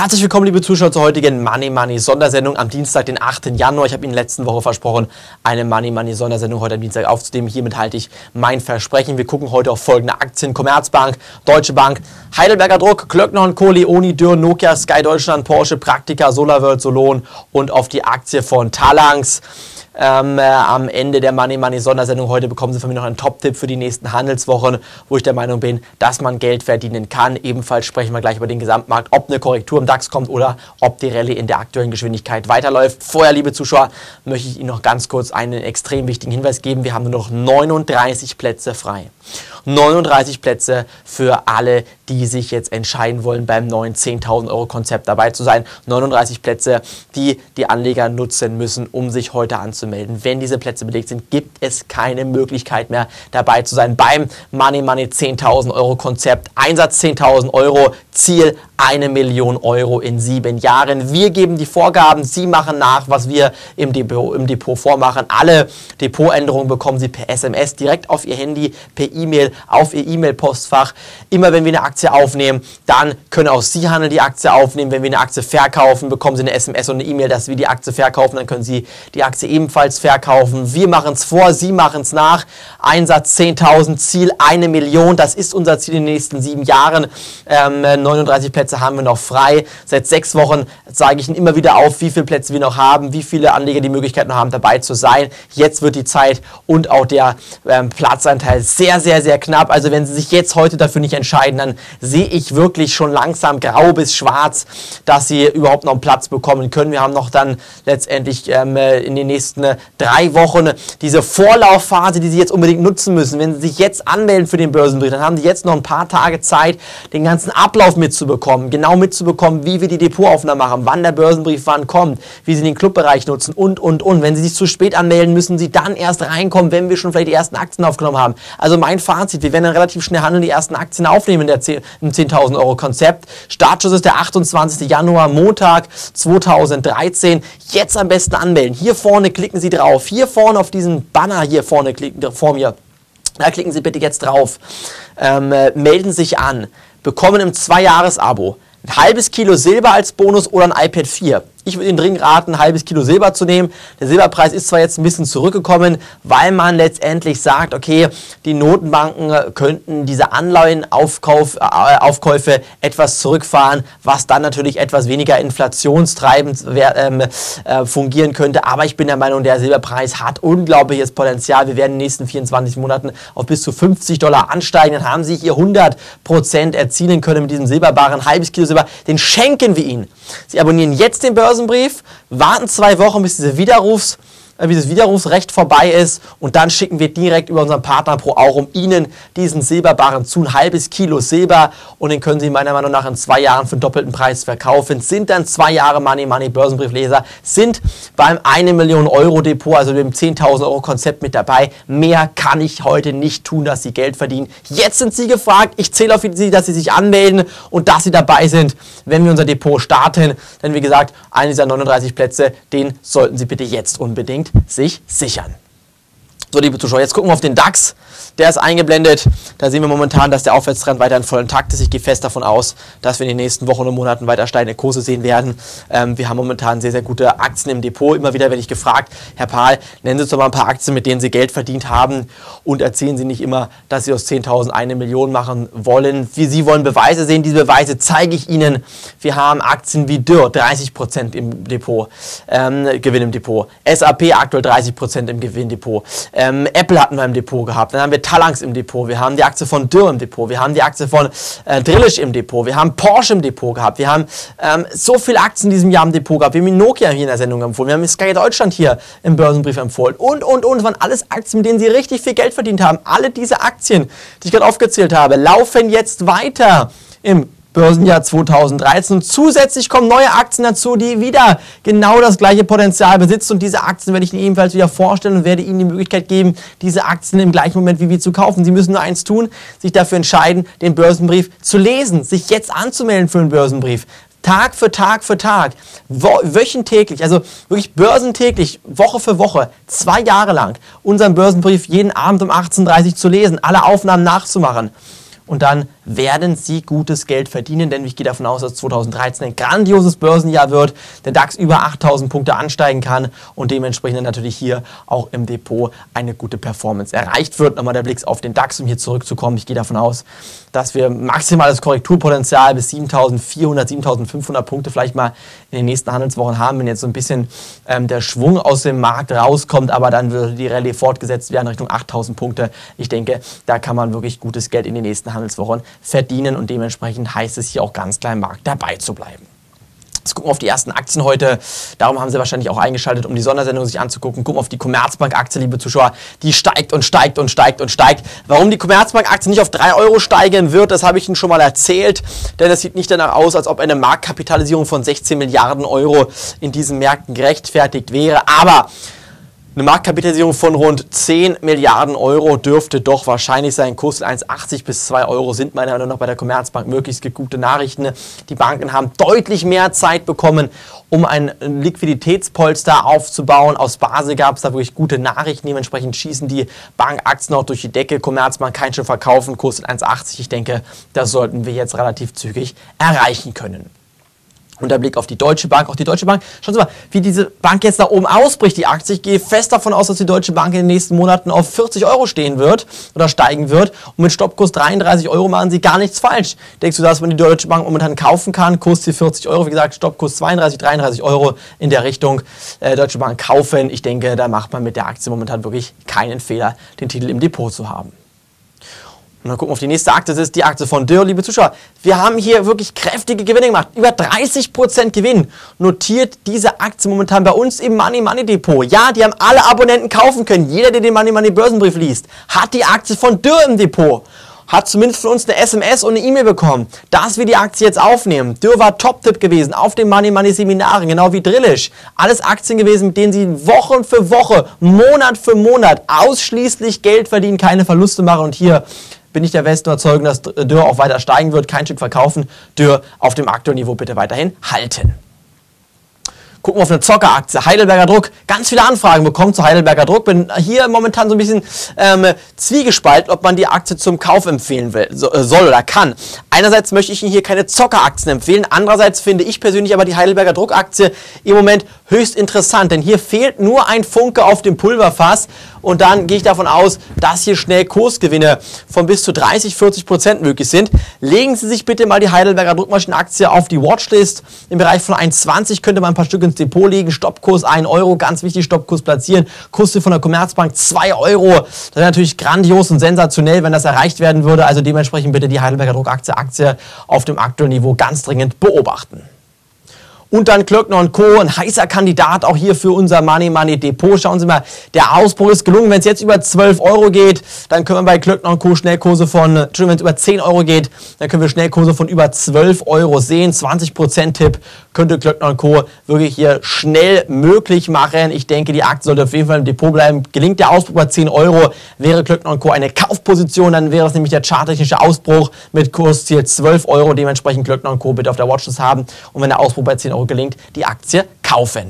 Herzlich willkommen, liebe Zuschauer, zur heutigen Money Money Sondersendung am Dienstag, den 8. Januar. Ich habe Ihnen letzten Woche versprochen, eine Money Money Sondersendung heute am Dienstag aufzunehmen. Hiermit halte ich mein Versprechen. Wir gucken heute auf folgende Aktien: Commerzbank, Deutsche Bank, Heidelberger Druck, Klöckner und Co., Leoni, Dürr, Nokia, Sky Deutschland, Porsche, Praktika, SolarWorld, Solon und auf die Aktie von Talangs. Ähm, äh, am Ende der Money Money Sondersendung heute bekommen Sie von mir noch einen Top-Tipp für die nächsten Handelswochen, wo ich der Meinung bin, dass man Geld verdienen kann. Ebenfalls sprechen wir gleich über den Gesamtmarkt, ob eine Korrektur im DAX kommt oder ob die Rallye in der aktuellen Geschwindigkeit weiterläuft. Vorher, liebe Zuschauer, möchte ich Ihnen noch ganz kurz einen extrem wichtigen Hinweis geben. Wir haben nur noch 39 Plätze frei. 39 Plätze für alle, die sich jetzt entscheiden wollen, beim neuen 10.000 Euro Konzept dabei zu sein. 39 Plätze, die die Anleger nutzen müssen, um sich heute anzumelden. Wenn diese Plätze belegt sind, gibt es keine Möglichkeit mehr dabei zu sein beim Money Money 10.000 Euro Konzept. Einsatz 10.000 Euro, Ziel eine Million Euro in sieben Jahren. Wir geben die Vorgaben, Sie machen nach, was wir im Depot, im Depot vormachen. Alle Depotänderungen bekommen Sie per SMS direkt auf Ihr Handy, per E-Mail, auf Ihr E-Mail-Postfach. Immer wenn wir eine Aktie aufnehmen, dann können auch Sie handeln die Aktie aufnehmen. Wenn wir eine Aktie verkaufen, bekommen Sie eine SMS und eine E-Mail, dass wir die Aktie verkaufen. Dann können Sie die Aktie ebenfalls verkaufen. Wir machen es vor, Sie machen es nach. Einsatz 10.000, Ziel eine Million. Das ist unser Ziel in den nächsten sieben Jahren. Ähm, 39 Plätze Plätze haben wir noch frei. Seit sechs Wochen zeige ich Ihnen immer wieder auf, wie viele Plätze wir noch haben, wie viele Anleger die Möglichkeit noch haben, dabei zu sein. Jetzt wird die Zeit und auch der ähm, Platzanteil sehr, sehr, sehr knapp. Also wenn Sie sich jetzt heute dafür nicht entscheiden, dann sehe ich wirklich schon langsam grau bis schwarz, dass Sie überhaupt noch einen Platz bekommen können. Wir haben noch dann letztendlich ähm, in den nächsten äh, drei Wochen diese Vorlaufphase, die Sie jetzt unbedingt nutzen müssen. Wenn Sie sich jetzt anmelden für den Börsenbrief, dann haben Sie jetzt noch ein paar Tage Zeit, den ganzen Ablauf mitzubekommen genau mitzubekommen, wie wir die Depotaufnahme machen, wann der Börsenbrief wann kommt, wie Sie den Clubbereich nutzen und, und, und. Wenn Sie sich zu spät anmelden, müssen Sie dann erst reinkommen, wenn wir schon vielleicht die ersten Aktien aufgenommen haben. Also mein Fazit, wir werden dann relativ schnell handeln, die ersten Aktien aufnehmen in der 10, im 10.000 Euro Konzept. Startschuss ist der 28. Januar, Montag 2013. Jetzt am besten anmelden. Hier vorne klicken Sie drauf. Hier vorne auf diesen Banner hier vorne klicken, vor mir. Da klicken Sie bitte jetzt drauf. Ähm, äh, melden sich an bekommen im Zwei-Jahres-Abo ein halbes Kilo Silber als Bonus oder ein iPad 4. Ich würde Ihnen dringend raten, ein halbes Kilo Silber zu nehmen. Der Silberpreis ist zwar jetzt ein bisschen zurückgekommen, weil man letztendlich sagt, okay, die Notenbanken könnten diese Anleihenaufkäufe äh, etwas zurückfahren, was dann natürlich etwas weniger inflationstreibend ähm, äh, fungieren könnte. Aber ich bin der Meinung, der Silberpreis hat unglaubliches Potenzial. Wir werden in den nächsten 24 Monaten auf bis zu 50 Dollar ansteigen. Dann haben Sie hier 100 Prozent erzielen können mit diesem Silberbaren. Ein halbes Kilo Silber, den schenken wir Ihnen. Sie abonnieren jetzt den Börsen Börsenbrief, warten zwei Wochen, bis diese Widerrufs wie das Widerrufsrecht vorbei ist und dann schicken wir direkt über unseren Partner Pro auch um Ihnen diesen Silberbarren zu, ein halbes Kilo Silber und den können Sie meiner Meinung nach in zwei Jahren für einen doppelten Preis verkaufen. Sind dann zwei Jahre Money Money Börsenbriefleser, sind beim 1 Million Euro Depot, also dem 10.000 Euro Konzept mit dabei. Mehr kann ich heute nicht tun, dass Sie Geld verdienen. Jetzt sind Sie gefragt. Ich zähle auf Sie, dass Sie sich anmelden und dass Sie dabei sind, wenn wir unser Depot starten. Denn wie gesagt, einen dieser 39 Plätze, den sollten Sie bitte jetzt unbedingt sich sichern. So, liebe Zuschauer, jetzt gucken wir auf den DAX. Der ist eingeblendet. Da sehen wir momentan, dass der Aufwärtstrend weiter in vollen Takt ist. Ich gehe fest davon aus, dass wir in den nächsten Wochen und Monaten weiter steigende Kurse sehen werden. Ähm, wir haben momentan sehr, sehr gute Aktien im Depot. Immer wieder werde ich gefragt, Herr Pahl, nennen Sie uns doch mal ein paar Aktien, mit denen Sie Geld verdient haben und erzählen Sie nicht immer, dass Sie aus 10.000 eine Million machen wollen. Wie Sie wollen Beweise sehen. Diese Beweise zeige ich Ihnen. Wir haben Aktien wie Dürr, 30% im Depot, ähm, Gewinn im Depot. SAP aktuell 30% im Gewinndepot. Ähm, Apple hatten wir im Depot gehabt. Dann haben wir Talangs im Depot. Wir haben die Aktie von Dürr im Depot. Wir haben die Aktie von äh, Drillisch im Depot. Wir haben Porsche im Depot gehabt. Wir haben ähm, so viele Aktien in diesem Jahr im Depot gehabt. Wir haben Nokia hier in der Sendung empfohlen. Wir haben Sky Deutschland hier im Börsenbrief empfohlen. Und, und, und. Das waren alles Aktien, mit denen Sie richtig viel Geld verdient haben. Alle diese Aktien, die ich gerade aufgezählt habe, laufen jetzt weiter im Börsenjahr 2013. Und zusätzlich kommen neue Aktien dazu, die wieder genau das gleiche Potenzial besitzen. Und diese Aktien werde ich Ihnen ebenfalls wieder vorstellen und werde Ihnen die Möglichkeit geben, diese Aktien im gleichen Moment wie wir zu kaufen. Sie müssen nur eins tun, sich dafür entscheiden, den Börsenbrief zu lesen, sich jetzt anzumelden für einen Börsenbrief. Tag für Tag für Tag, wöchentäglich, also wirklich börsentäglich, Woche für Woche, zwei Jahre lang, unseren Börsenbrief jeden Abend um 18.30 Uhr zu lesen, alle Aufnahmen nachzumachen. Und dann werden Sie gutes Geld verdienen, denn ich gehe davon aus, dass 2013 ein grandioses Börsenjahr wird, der DAX über 8000 Punkte ansteigen kann und dementsprechend natürlich hier auch im Depot eine gute Performance erreicht wird. Nochmal der Blick auf den DAX, um hier zurückzukommen. Ich gehe davon aus, dass wir maximales Korrekturpotenzial bis 7400, 7500 Punkte vielleicht mal in den nächsten Handelswochen haben, wenn jetzt so ein bisschen ähm, der Schwung aus dem Markt rauskommt, aber dann würde die Rallye fortgesetzt werden Richtung 8000 Punkte. Ich denke, da kann man wirklich gutes Geld in den nächsten Handelswochen verdienen und dementsprechend heißt es hier auch ganz klar im Markt dabei zu bleiben. Jetzt gucken wir auf die ersten Aktien heute. Darum haben Sie wahrscheinlich auch eingeschaltet, um die Sondersendung sich anzugucken. Gucken auf die Commerzbank-Aktie, liebe Zuschauer. Die steigt und steigt und steigt und steigt. Warum die Commerzbank-Aktie nicht auf 3 Euro steigen wird, das habe ich Ihnen schon mal erzählt. Denn es sieht nicht danach aus, als ob eine Marktkapitalisierung von 16 Milliarden Euro in diesen Märkten gerechtfertigt wäre. Aber eine Marktkapitalisierung von rund 10 Milliarden Euro dürfte doch wahrscheinlich sein. Kurs 1,80 bis 2 Euro sind meiner Meinung nach bei der Commerzbank möglichst gute Nachrichten. Die Banken haben deutlich mehr Zeit bekommen, um ein Liquiditätspolster aufzubauen. Aus Basel gab es da wirklich gute Nachrichten. Dementsprechend schießen die Bankaktien auch durch die Decke. Commerzbank kann schon verkaufen. Kurs 1,80. Ich denke, das sollten wir jetzt relativ zügig erreichen können. Und der Blick auf die Deutsche Bank, auch die Deutsche Bank. Schauen Sie mal, wie diese Bank jetzt da oben ausbricht, die Aktie. Ich gehe fest davon aus, dass die Deutsche Bank in den nächsten Monaten auf 40 Euro stehen wird oder steigen wird. Und mit Stoppkurs 33 Euro machen Sie gar nichts falsch. Denkst du, dass man die Deutsche Bank momentan kaufen kann? Kurs hier 40 Euro, wie gesagt, Stoppkurs 32, 33 Euro in der Richtung äh, Deutsche Bank kaufen. Ich denke, da macht man mit der Aktie momentan wirklich keinen Fehler, den Titel im Depot zu haben. Und dann gucken wir auf die nächste Aktie, das ist die Aktie von Dürr, liebe Zuschauer. Wir haben hier wirklich kräftige Gewinne gemacht. Über 30% Gewinn notiert diese Aktie momentan bei uns im Money Money Depot. Ja, die haben alle Abonnenten kaufen können. Jeder, der den Money Money Börsenbrief liest, hat die Aktie von Dürr im Depot hat zumindest von uns eine SMS und eine E-Mail bekommen, dass wir die Aktie jetzt aufnehmen. Dürr war Top-Tipp gewesen auf den Money Money Seminaren, genau wie Drillisch. Alles Aktien gewesen, mit denen sie Wochen für Woche, Monat für Monat ausschließlich Geld verdienen, keine Verluste machen und hier bin ich der festen Überzeugung, dass Dürr auch weiter steigen wird. Kein Stück verkaufen. Dürr auf dem aktuellen Niveau bitte weiterhin halten. Gucken wir auf eine Zockeraktie. Heidelberger Druck. Ganz viele Anfragen bekommen zu Heidelberger Druck. Bin hier momentan so ein bisschen ähm, zwiegespalten, ob man die Aktie zum Kauf empfehlen will, so, äh, soll oder kann. Einerseits möchte ich Ihnen hier keine Zockeraktien empfehlen. Andererseits finde ich persönlich aber die Heidelberger Druckaktie im Moment höchst interessant. Denn hier fehlt nur ein Funke auf dem Pulverfass. Und dann gehe ich davon aus, dass hier schnell Kursgewinne von bis zu 30, 40 Prozent möglich sind. Legen Sie sich bitte mal die Heidelberger Druckmaschinenaktie auf die Watchlist. Im Bereich von 1,20 könnte man ein paar Stück ins Depot legen. Stoppkurs 1 Euro, ganz wichtig, Stoppkurs platzieren. Kurse von der Commerzbank 2 Euro. Das wäre natürlich grandios und sensationell, wenn das erreicht werden würde. Also dementsprechend bitte die Heidelberger Druckaktie Aktie auf dem aktuellen Niveau ganz dringend beobachten. Und dann Klöckner und Co. Ein heißer Kandidat auch hier für unser Money Money Depot. Schauen Sie mal, der Ausbruch ist gelungen. Wenn es jetzt über 12 Euro geht, dann können wir bei Klöckner und Co. Schnellkurse von, Entschuldigung, wenn es über 10 Euro geht, dann können wir Schnellkurse von über 12 Euro sehen. 20% Tipp könnte Klöckner und Co. wirklich hier schnell möglich machen. Ich denke, die Aktie sollte auf jeden Fall im Depot bleiben. Gelingt der Ausbruch bei 10 Euro, wäre Klöckner und Co. eine Kaufposition. Dann wäre es nämlich der charttechnische Ausbruch mit Kursziel 12 Euro. Dementsprechend Klöckner und Co. bitte auf der Watchlist haben. Und wenn der Ausbruch bei 10 Euro gelingt, die Aktie kaufen.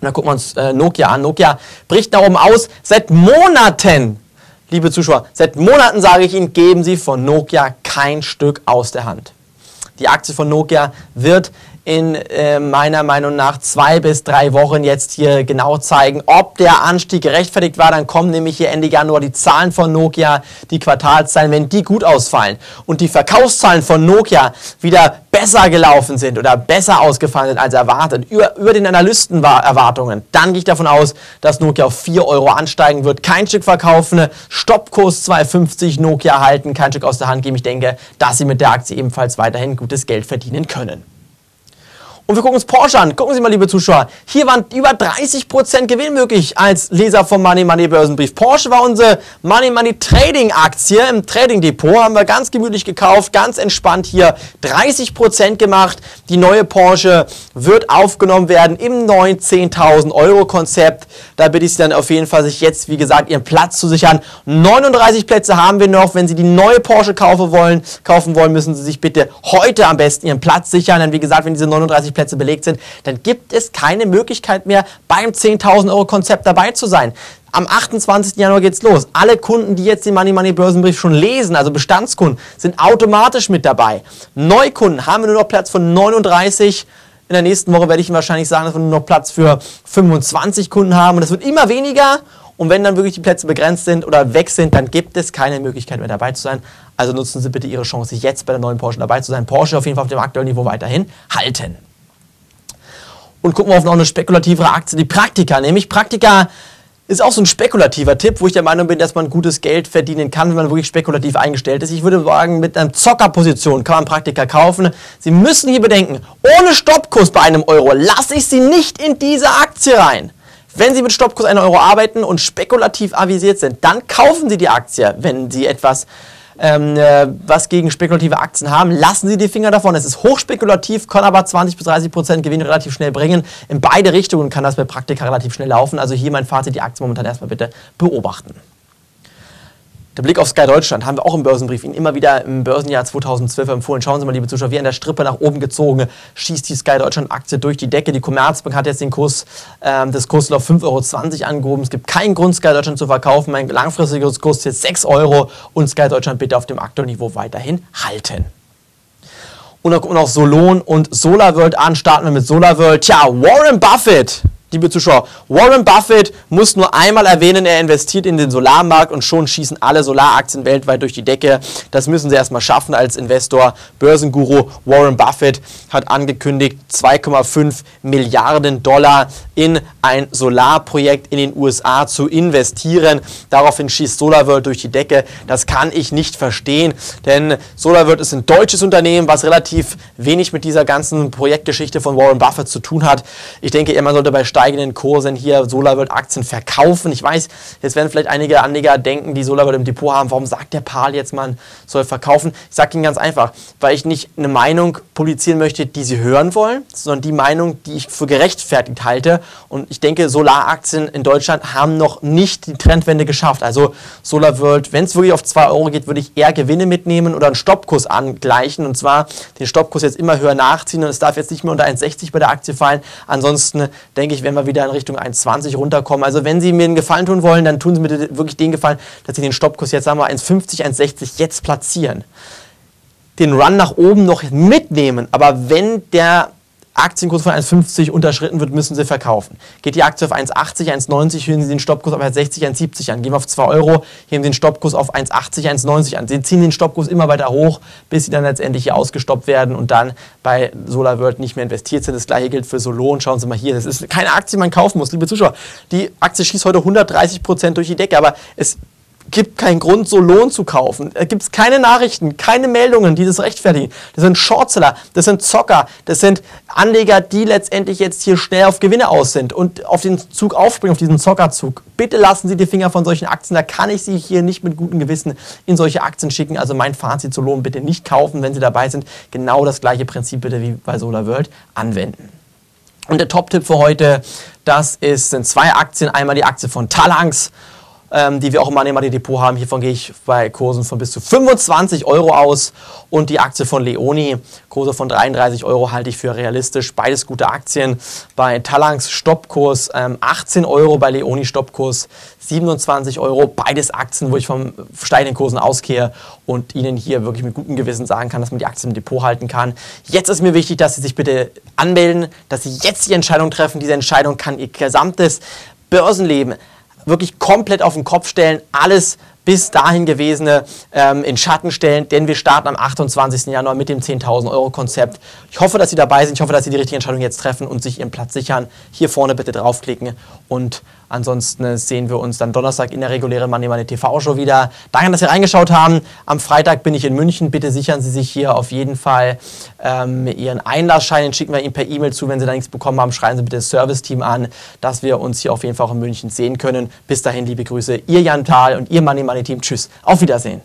Und dann gucken wir uns äh, Nokia an. Nokia bricht da oben aus. Seit Monaten, liebe Zuschauer, seit Monaten sage ich Ihnen, geben Sie von Nokia kein Stück aus der Hand. Die Aktie von Nokia wird in äh, meiner Meinung nach zwei bis drei Wochen jetzt hier genau zeigen, ob der Anstieg gerechtfertigt war. Dann kommen nämlich hier Ende Januar die Zahlen von Nokia, die Quartalszahlen, wenn die gut ausfallen und die Verkaufszahlen von Nokia wieder besser gelaufen sind oder besser ausgefallen sind als erwartet, über, über den Analystenerwartungen, dann gehe ich davon aus, dass Nokia auf 4 Euro ansteigen wird. Kein Stück verkaufen, Stoppkurs 2,50 Nokia halten, kein Stück aus der Hand geben. Ich denke, dass sie mit der Aktie ebenfalls weiterhin gutes Geld verdienen können. Und wir gucken uns Porsche an. Gucken Sie mal, liebe Zuschauer. Hier waren über 30% Gewinn möglich als Leser vom Money Money Börsenbrief. Porsche war unsere Money Money Trading Aktie im Trading Depot. Haben wir ganz gemütlich gekauft, ganz entspannt hier 30% gemacht. Die neue Porsche wird aufgenommen werden im neuen 10.000 Euro Konzept. Da bitte ich Sie dann auf jeden Fall, sich jetzt, wie gesagt, Ihren Platz zu sichern. 39 Plätze haben wir noch. Wenn Sie die neue Porsche kaufen wollen, kaufen wollen, müssen Sie sich bitte heute am besten Ihren Platz sichern. Denn wie gesagt, wenn diese 39 Plätze belegt sind, dann gibt es keine Möglichkeit mehr, beim 10.000 Euro Konzept dabei zu sein. Am 28. Januar geht's los. Alle Kunden, die jetzt den Money Money Börsenbrief schon lesen, also Bestandskunden, sind automatisch mit dabei. Neukunden haben wir nur noch Platz von 39. In der nächsten Woche werde ich Ihnen wahrscheinlich sagen, dass wir nur noch Platz für 25 Kunden haben. Und das wird immer weniger. Und wenn dann wirklich die Plätze begrenzt sind oder weg sind, dann gibt es keine Möglichkeit mehr dabei zu sein. Also nutzen Sie bitte Ihre Chance, jetzt bei der neuen Porsche dabei zu sein. Porsche auf jeden Fall auf dem aktuellen Niveau weiterhin halten. Und gucken wir auf noch eine spekulativere Aktie, die Praktika. Nämlich Praktika ist auch so ein spekulativer Tipp, wo ich der Meinung bin, dass man gutes Geld verdienen kann, wenn man wirklich spekulativ eingestellt ist. Ich würde sagen, mit einer Zockerposition kann man Praktika kaufen. Sie müssen hier bedenken, ohne Stoppkurs bei einem Euro lasse ich Sie nicht in diese Aktie rein. Wenn Sie mit Stoppkurs 1 Euro arbeiten und spekulativ avisiert sind, dann kaufen Sie die Aktie, wenn Sie etwas ähm, äh, was gegen spekulative Aktien haben, lassen Sie die Finger davon. Es ist hochspekulativ, kann aber 20 bis 30 Prozent Gewinn relativ schnell bringen. In beide Richtungen kann das bei Praktika relativ schnell laufen. Also hier mein Fazit, die Aktie momentan erstmal bitte beobachten. Der Blick auf Sky Deutschland haben wir auch im Börsenbrief Ihnen immer wieder im Börsenjahr 2012 empfohlen. Schauen Sie mal, liebe Zuschauer, wie an der Strippe nach oben gezogen schießt die Sky Deutschland Aktie durch die Decke. Die Commerzbank hat jetzt den Kurs, äh, das Kurs auf 5,20 Euro angehoben. Es gibt keinen Grund, Sky Deutschland zu verkaufen. Mein langfristiges Kurs ist jetzt 6 Euro und Sky Deutschland bitte auf dem aktuellen Niveau weiterhin halten. Und gucken wir noch Solon und SolarWorld an. Starten wir mit SolarWorld. Tja, Warren Buffett liebe Zuschauer, Warren Buffett muss nur einmal erwähnen, er investiert in den Solarmarkt und schon schießen alle Solaraktien weltweit durch die Decke. Das müssen sie erstmal schaffen als Investor. Börsenguru Warren Buffett hat angekündigt, 2,5 Milliarden Dollar in ein Solarprojekt in den USA zu investieren. Daraufhin schießt SolarWorld durch die Decke. Das kann ich nicht verstehen, denn SolarWorld ist ein deutsches Unternehmen, was relativ wenig mit dieser ganzen Projektgeschichte von Warren Buffett zu tun hat. Ich denke, man sollte bei steigenden Kursen hier SolarWorld-Aktien verkaufen. Ich weiß, jetzt werden vielleicht einige Anleger denken, die SolarWorld im Depot haben, warum sagt der Paul jetzt, man soll verkaufen? Ich sage Ihnen ganz einfach, weil ich nicht eine Meinung publizieren möchte, die Sie hören wollen, sondern die Meinung, die ich für gerechtfertigt halte. Und ich denke, Solaraktien in Deutschland haben noch nicht die Trendwende geschafft. Also SolarWorld, wenn es wirklich auf 2 Euro geht, würde ich eher Gewinne mitnehmen oder einen Stoppkurs angleichen. Und zwar den Stoppkurs jetzt immer höher nachziehen und es darf jetzt nicht mehr unter 1,60 bei der Aktie fallen. Ansonsten denke ich, wenn wir wieder in Richtung 1,20 runterkommen. Also wenn Sie mir einen Gefallen tun wollen, dann tun Sie mir wirklich den Gefallen, dass Sie den Stoppkurs jetzt, sagen wir 1,50, 1,60 jetzt platzieren. Den Run nach oben noch mitnehmen, aber wenn der Aktienkurs von 1,50 unterschritten wird, müssen Sie verkaufen. Geht die Aktie auf 1,80, 1,90, hören Sie den Stoppkurs auf 1,60, 1,70 an. Gehen wir auf 2 Euro, heben Sie den Stoppkurs auf 1,80, 1,90 an. Sie ziehen den Stoppkurs immer weiter hoch, bis Sie dann letztendlich hier ausgestoppt werden und dann bei SolarWorld nicht mehr investiert sind. Das gleiche gilt für Solon. Schauen Sie mal hier, das ist keine Aktie, die man kaufen muss, liebe Zuschauer. Die Aktie schießt heute 130 Prozent durch die Decke, aber es gibt keinen Grund, so Lohn zu kaufen. Da gibt es keine Nachrichten, keine Meldungen, die das rechtfertigen. Das sind Shortseller, das sind Zocker, das sind Anleger, die letztendlich jetzt hier schnell auf Gewinne aus sind und auf den Zug aufspringen, auf diesen Zockerzug. Bitte lassen Sie die Finger von solchen Aktien. Da kann ich Sie hier nicht mit gutem Gewissen in solche Aktien schicken. Also mein Fazit zu Lohn bitte nicht kaufen, wenn Sie dabei sind. Genau das gleiche Prinzip bitte wie bei SolarWorld anwenden. Und der Top-Tipp für heute, das ist, sind zwei Aktien. Einmal die Aktie von Talangs ähm, die wir auch im Money Money Depot haben. Hiervon gehe ich bei Kursen von bis zu 25 Euro aus. Und die Aktie von Leoni, Kurse von 33 Euro halte ich für realistisch. Beides gute Aktien. Bei Talangs Stoppkurs ähm, 18 Euro, bei Leoni Stoppkurs 27 Euro. Beides Aktien, wo ich vom steigenden Kursen ausgehe und Ihnen hier wirklich mit gutem Gewissen sagen kann, dass man die Aktien im Depot halten kann. Jetzt ist mir wichtig, dass Sie sich bitte anmelden, dass Sie jetzt die Entscheidung treffen. Diese Entscheidung kann Ihr gesamtes Börsenleben wirklich komplett auf den Kopf stellen, alles bis dahin gewesene ähm, in Schatten stellen, denn wir starten am 28. Januar mit dem 10.000 Euro Konzept. Ich hoffe, dass Sie dabei sind. Ich hoffe, dass Sie die richtige Entscheidung jetzt treffen und sich Ihren Platz sichern. Hier vorne bitte draufklicken und ansonsten sehen wir uns dann Donnerstag in der regulären Money Money TV Show wieder. Danke, dass Sie reingeschaut haben. Am Freitag bin ich in München. Bitte sichern Sie sich hier auf jeden Fall ähm, Ihren Einlassschein. Den schicken wir Ihnen per E-Mail zu. Wenn Sie da nichts bekommen haben, schreiben Sie bitte das Service-Team an, dass wir uns hier auf jeden Fall auch in München sehen können. Bis dahin, liebe Grüße, Ihr Jan Thal und Ihr Money Money Team. Tschüss. Auf Wiedersehen.